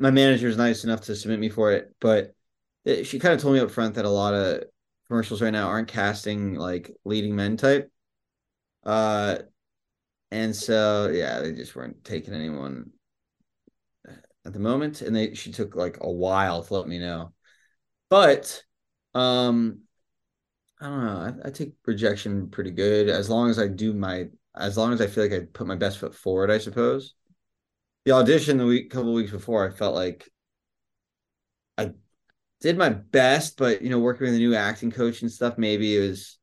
my manager is nice enough to submit me for it, but it, she kind of told me up front that a lot of commercials right now aren't casting like leading men type. Uh, and so yeah, they just weren't taking anyone at the moment, and they she took like a while to let me know. But um, I don't know. I, I take rejection pretty good as long as I do my as long as I feel like I put my best foot forward. I suppose. The audition the week a couple weeks before, I felt like I did my best, but you know, working with a new acting coach and stuff, maybe it was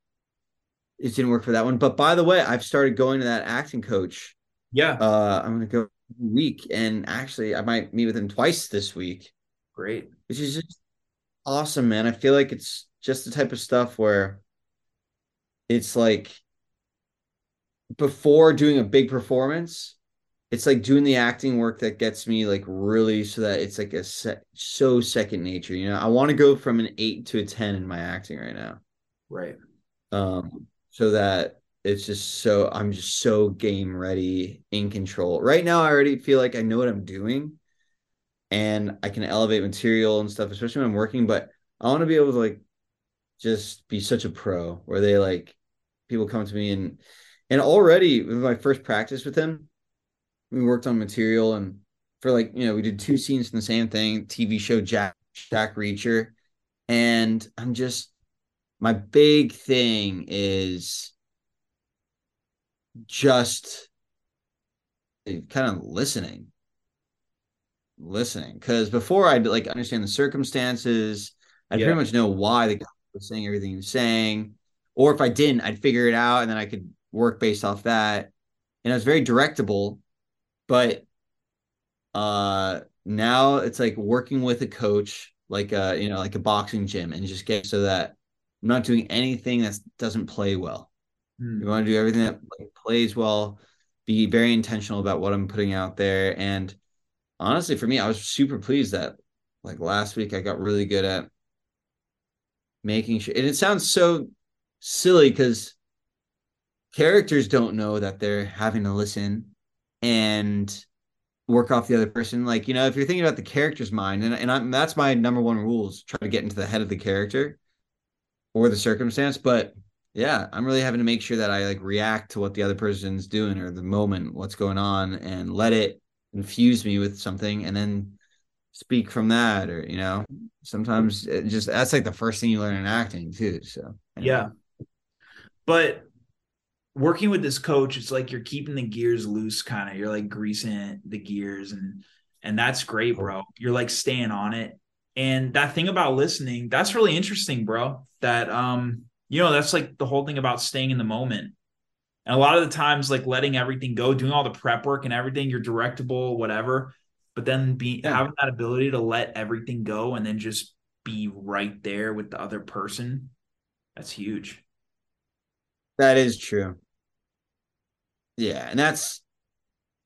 it didn't work for that one. But by the way, I've started going to that acting coach. Yeah. Uh, I'm gonna go week, and actually, I might meet with him twice this week. Great. Which is just awesome, man. I feel like it's just the type of stuff where it's like before doing a big performance, it's like doing the acting work that gets me like really so that it's like a set, so second nature. You know, I want to go from an eight to a ten in my acting right now. Right. Um, so that it's just so I'm just so game ready, in control. Right now, I already feel like I know what I'm doing, and I can elevate material and stuff, especially when I'm working. But I want to be able to like just be such a pro where they like people come to me and and already with my first practice with him, we worked on material and for like you know we did two scenes in the same thing, TV show Jack Jack Reacher, and I'm just my big thing is just kind of listening listening. Because before i'd like understand the circumstances i'd yeah. pretty much know why the guy was saying everything he was saying. Or if i didn't i'd figure it out and then i could work based off that. And i was very directable but uh now it's like working with a coach like a you know like a boxing gym and just get so that i'm not doing anything that doesn't play well Hmm. You want to do everything that like, plays well, be very intentional about what I'm putting out there. And honestly, for me, I was super pleased that like last week I got really good at making sure. And it sounds so silly because characters don't know that they're having to listen and work off the other person. Like, you know, if you're thinking about the character's mind, and, and I'm, that's my number one rules, try to get into the head of the character or the circumstance. But yeah i'm really having to make sure that i like react to what the other person's doing or the moment what's going on and let it infuse me with something and then speak from that or you know sometimes just that's like the first thing you learn in acting too so anyway. yeah but working with this coach it's like you're keeping the gears loose kind of you're like greasing the gears and and that's great bro. You're like staying on it. And that thing about listening that's really interesting bro that um you know that's like the whole thing about staying in the moment. And a lot of the times like letting everything go doing all the prep work and everything you're directable whatever but then be yeah. having that ability to let everything go and then just be right there with the other person that's huge. That is true yeah and that's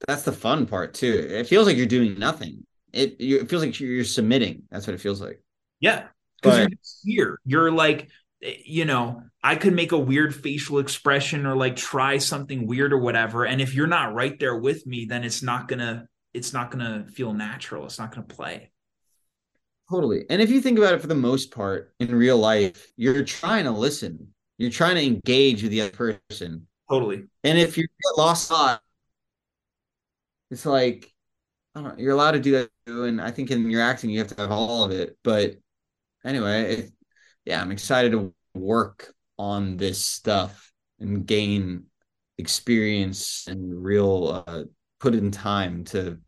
that's the fun part too it feels like you're doing nothing it, it feels like you're submitting that's what it feels like yeah because you're here you're like eh, you know, I could make a weird facial expression or like try something weird or whatever. And if you're not right there with me, then it's not gonna it's not gonna feel natural. It's not gonna play. Totally. And if you think about it for the most part in real life, you're trying to listen. You're trying to engage with the other person. Totally. And if you get lost it's like I don't know, you're allowed to do that. And I think in your acting you have to have all of it. But anyway, it, yeah, I'm excited to work on this stuff and gain experience and real uh, put in time to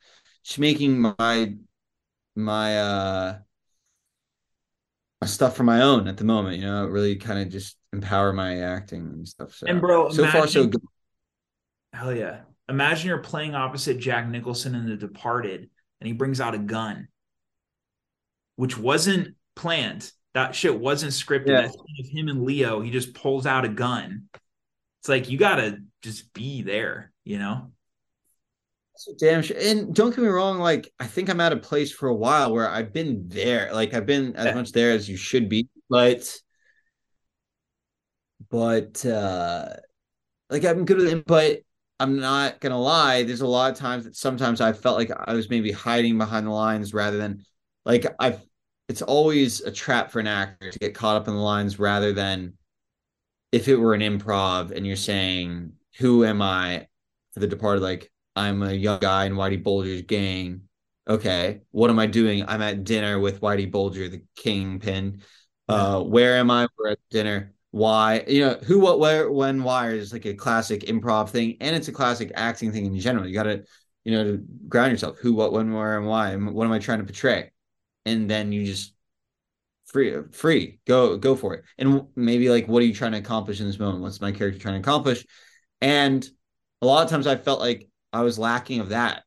making my my uh stuff for my own at the moment you know really kind of just empower my acting and stuff so and bro so imagine, far so good hell yeah imagine you're playing opposite jack nicholson in the departed and he brings out a gun which wasn't planned that shit wasn't scripted. Yeah. Of him and Leo, he just pulls out a gun. It's like you gotta just be there, you know. Damn sure. And don't get me wrong, like I think I'm at a place for a while where I've been there. Like I've been as much there as you should be, but but uh like I'm good with it, but I'm not gonna lie, there's a lot of times that sometimes I felt like I was maybe hiding behind the lines rather than like I've it's always a trap for an actor to get caught up in the lines rather than if it were an improv and you're saying, Who am I for the departed? Like, I'm a young guy in Whitey Bulger's gang. Okay, what am I doing? I'm at dinner with Whitey Bulger, the kingpin. Uh, where am I? We're at dinner. Why? You know who what where when why is like a classic improv thing and it's a classic acting thing in general. You got to you know to ground yourself. Who what when where and why? What am i trying to portray? And then you just free free. Go go for it. And maybe like what are you trying to accomplish in this moment? What's my character trying to accomplish? And a lot of times i felt like i was lacking of that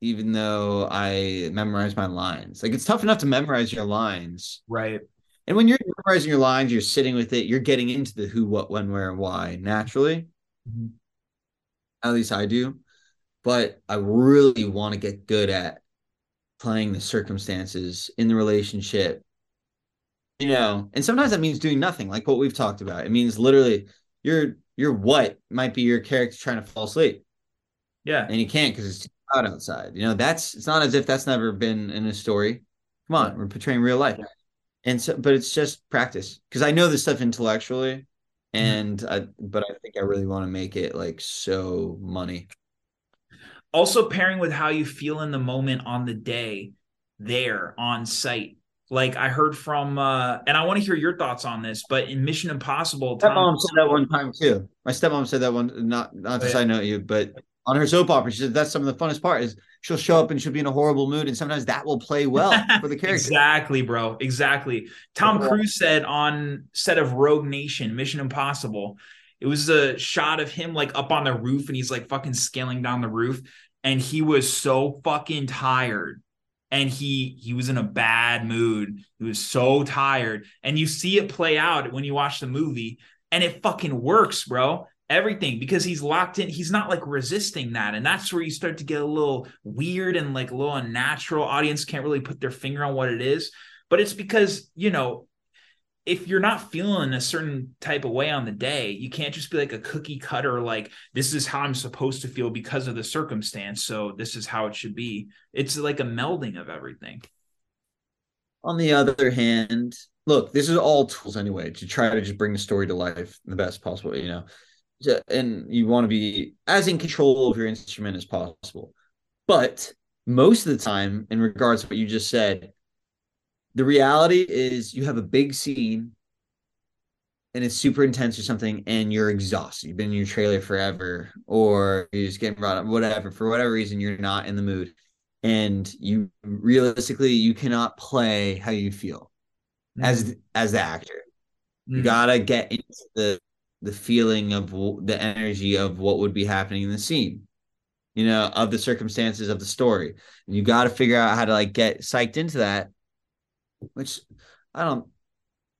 even though i memorized my lines like it's tough enough to memorize your lines right and when you're memorizing your lines, you're sitting with it, you're getting into the who, what, when, where, and why naturally. Mm-hmm. At least I do. But I really want to get good at playing the circumstances in the relationship. You know, and sometimes that means doing nothing, like what we've talked about. It means literally your your what might be your character trying to fall asleep. Yeah. And you can't because it's out outside. You know, that's it's not as if that's never been in a story. Come on, we're portraying real life. Yeah and so but it's just practice because i know this stuff intellectually mm-hmm. and mm-hmm. I, but i think i really want to make it like so money also pairing with how you feel in the moment on the day there on site like i heard from uh and i want to hear your thoughts on this but in mission impossible my stepmom said that one time too my stepmom said that one not not to oh, yeah. side note you but on her soap opera she said that's some of the funnest part is she'll show up and she'll be in a horrible mood and sometimes that will play well for the character. Exactly bro. Exactly. Tom yeah. cruise said on set of rogue nation mission impossible it was a shot of him like up on the roof and he's like fucking scaling down the roof and he was so fucking tired and he he was in a bad mood. He was so tired and you see it play out when you watch the movie and it fucking works bro everything because he's locked in. He's not like resisting that. And that's where you start to get a little weird and like a little unnatural. Audience can't really put their finger on what it is. But it's because, you know, if you're not feeling a certain type of way on the day, you can't just be like a cookie cutter, like, this is how I'm supposed to feel because of the circumstance. So this is how it should be. It's like a melding of everything. On the other hand, look, this is all tools anyway to try to just bring the story to life the best possible, you know and you want to be as in control of your instrument as possible. But most of the time, in regards to what you just said, the reality is you have a big scene and it's super intense or something, and you're exhausted. You've been in your trailer forever, or you're just getting brought up, whatever. For whatever reason, you're not in the mood. And you realistically, you cannot play how you feel mm. as as the actor. Mm. You gotta get into the the feeling of the energy of what would be happening in the scene you know of the circumstances of the story. And you got to figure out how to like get psyched into that which i don't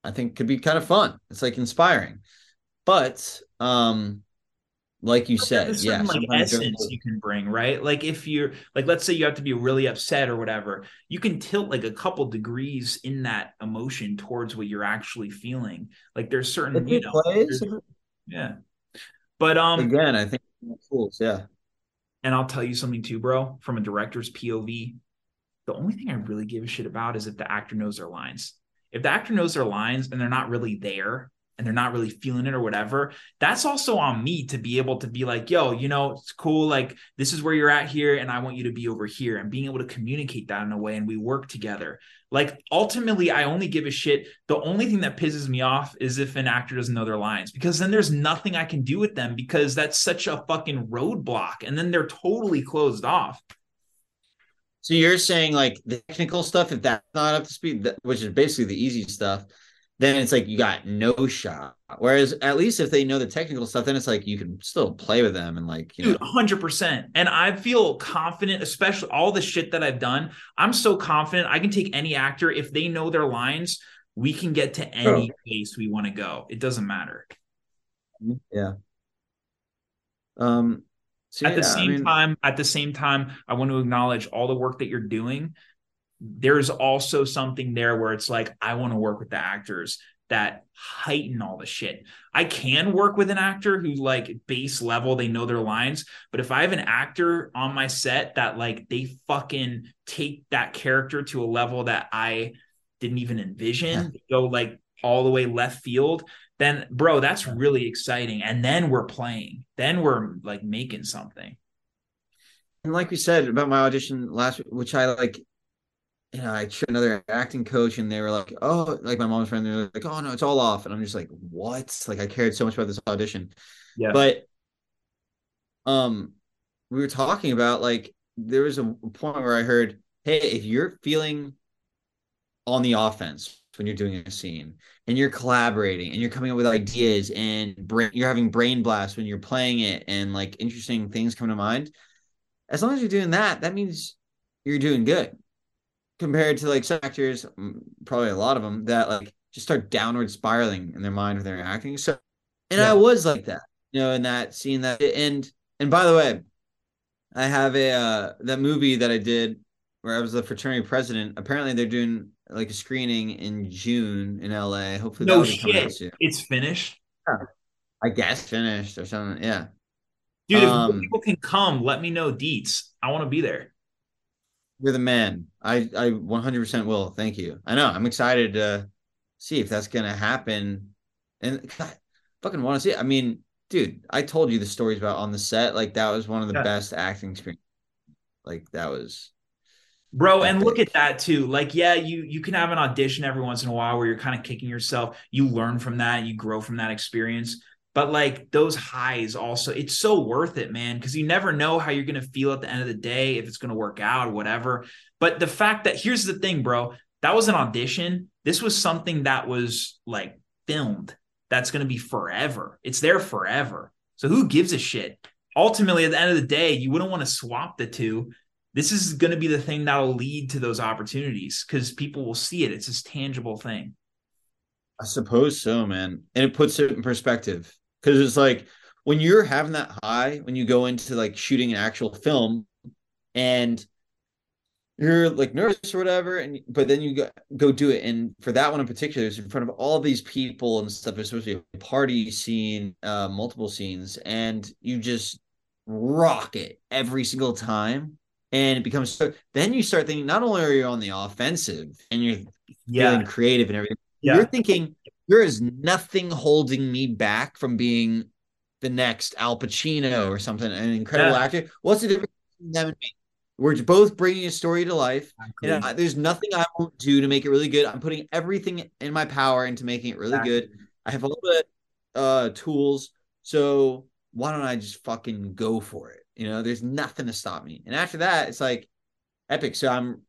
i think could be kind of fun. It's like inspiring. But um like you said yeah like essence you can bring right? Like if you're like let's say you have to be really upset or whatever you can tilt like a couple degrees in that emotion towards what you're actually feeling. Like there's certain you know plays, yeah. But um again, I think tools, yeah. And I'll tell you something too, bro, from a director's POV. The only thing I really give a shit about is if the actor knows their lines. If the actor knows their lines and they're not really there, and they're not really feeling it or whatever, that's also on me to be able to be like, yo, you know, it's cool. Like, this is where you're at here, and I want you to be over here, and being able to communicate that in a way, and we work together. Like, ultimately, I only give a shit. The only thing that pisses me off is if an actor doesn't know their lines, because then there's nothing I can do with them because that's such a fucking roadblock, and then they're totally closed off. So you're saying like the technical stuff, if that's not up to speed, which is basically the easy stuff, then it's like you got no shot. Whereas at least if they know the technical stuff, then it's like you can still play with them and like you Dude, know. 100%. And I feel confident, especially all the shit that I've done. I'm so confident I can take any actor if they know their lines, we can get to any oh. place we want to go. It doesn't matter. Yeah. Um so at yeah, the same I mean, time, at the same time, I want to acknowledge all the work that you're doing there's also something there where it's like I want to work with the actors. That heighten all the shit. I can work with an actor who like base level, they know their lines. But if I have an actor on my set that like they fucking take that character to a level that I didn't even envision, go like all the way left field, then bro, that's really exciting. And then we're playing, then we're like making something. And like we said about my audition last, which I like you know, I tried another acting coach and they were like, oh, like my mom's friend, they're like, oh no, it's all off. And I'm just like, what? Like I cared so much about this audition. Yeah. But um we were talking about like there was a point where I heard, hey, if you're feeling on the offense when you're doing a scene and you're collaborating and you're coming up with ideas and brain, you're having brain blasts when you're playing it and like interesting things come to mind, as long as you're doing that, that means you're doing good compared to like some actors, mm, probably a lot of them that like just start downward spiraling in their mind when they're acting. So, and yeah. I was like that, you know, in that scene that and and by the way, I have a uh that movie that I did where I was the fraternity president. Apparently, they're doing like a screening in June in LA. Hopefully, no shit, it's finished. Yeah. I guess finished or something. Yeah, dude. Um, if people can come, let me know deets. I want to be there. You're the man. I I 100% will. Thank you. I know. I'm excited to see if that's gonna happen. And God, fucking want to see it. I mean, dude, I told you the stories about on the set. Like that was one of the yeah. best acting experience. Like that was bro and look at that too like yeah you you can have an audition every once in a while where you're kind of kicking yourself you learn from that you grow from that experience but like those highs also, it's so worth it, man, because you never know how you're going to feel at the end of the day, if it's going to work out or whatever. But the fact that here's the thing, bro, that was an audition. This was something that was like filmed. That's going to be forever. It's there forever. So who gives a shit? Ultimately, at the end of the day, you wouldn't want to swap the two. This is going to be the thing that will lead to those opportunities because people will see it. It's this tangible thing. I suppose so, man. And it puts it in perspective because it's like when you're having that high when you go into like shooting an actual film and you're like nervous or whatever and but then you go, go do it and for that one in particular it's in front of all these people and stuff it's supposed to be a party scene uh multiple scenes and you just rock it every single time and it becomes so then you start thinking not only are you on the offensive and you're yeah. feeling creative and everything yeah. you're thinking there is nothing holding me back from being the next Al Pacino or something, an incredible yeah. actor. What's the difference between them and me? We're both bringing a story to life. And I, there's nothing I won't do to make it really good. I'm putting everything in my power into making it really good. I have all the uh, tools. So why don't I just fucking go for it? You know, there's nothing to stop me. And after that, it's like epic. So I'm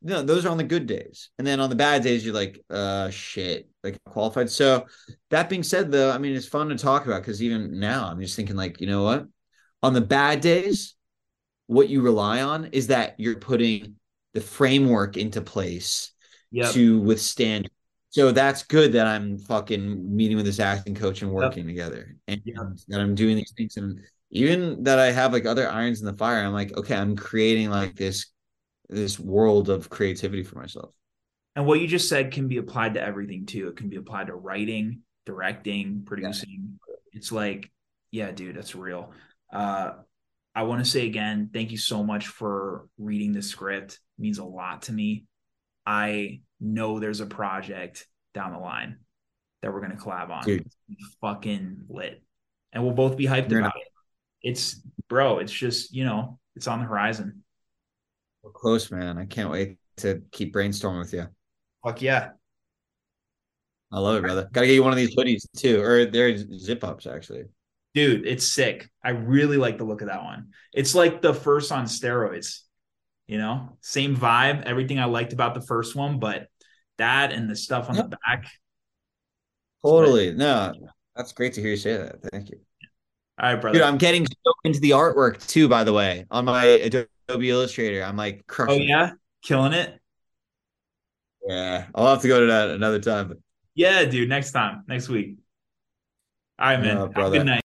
no, those are on the good days. And then on the bad days, you're like, uh, shit, like qualified. So that being said, though, I mean, it's fun to talk about because even now I'm just thinking, like, you know what? On the bad days, what you rely on is that you're putting the framework into place yep. to withstand. So that's good that I'm fucking meeting with this acting coach and working yep. together and yep. that I'm doing these things. And even that I have like other irons in the fire, I'm like, okay, I'm creating like this this world of creativity for myself. And what you just said can be applied to everything too. It can be applied to writing, directing, producing. Yeah. It's like, yeah, dude, that's real. Uh, I want to say again, thank you so much for reading the script. It means a lot to me. I know there's a project down the line that we're gonna collab on. Dude. fucking lit. And we'll both be hyped You're about not- it. It's bro, it's just, you know, it's on the horizon. We're close, man. I can't wait to keep brainstorming with you. Fuck yeah. I love it, brother. Gotta get you one of these hoodies too. Or they're zip ups actually. Dude, it's sick. I really like the look of that one. It's like the first on steroids. You know, same vibe, everything I liked about the first one, but that and the stuff on yep. the back. Totally. No, that's great to hear you say that. Thank you. All right, brother. Dude, I'm getting so into the artwork too, by the way, on my Adobe Illustrator. I'm like crushing. Oh yeah, killing it. Yeah, I'll have to go to that another time. Yeah, dude. Next time, next week. All right, man. Uh, good night.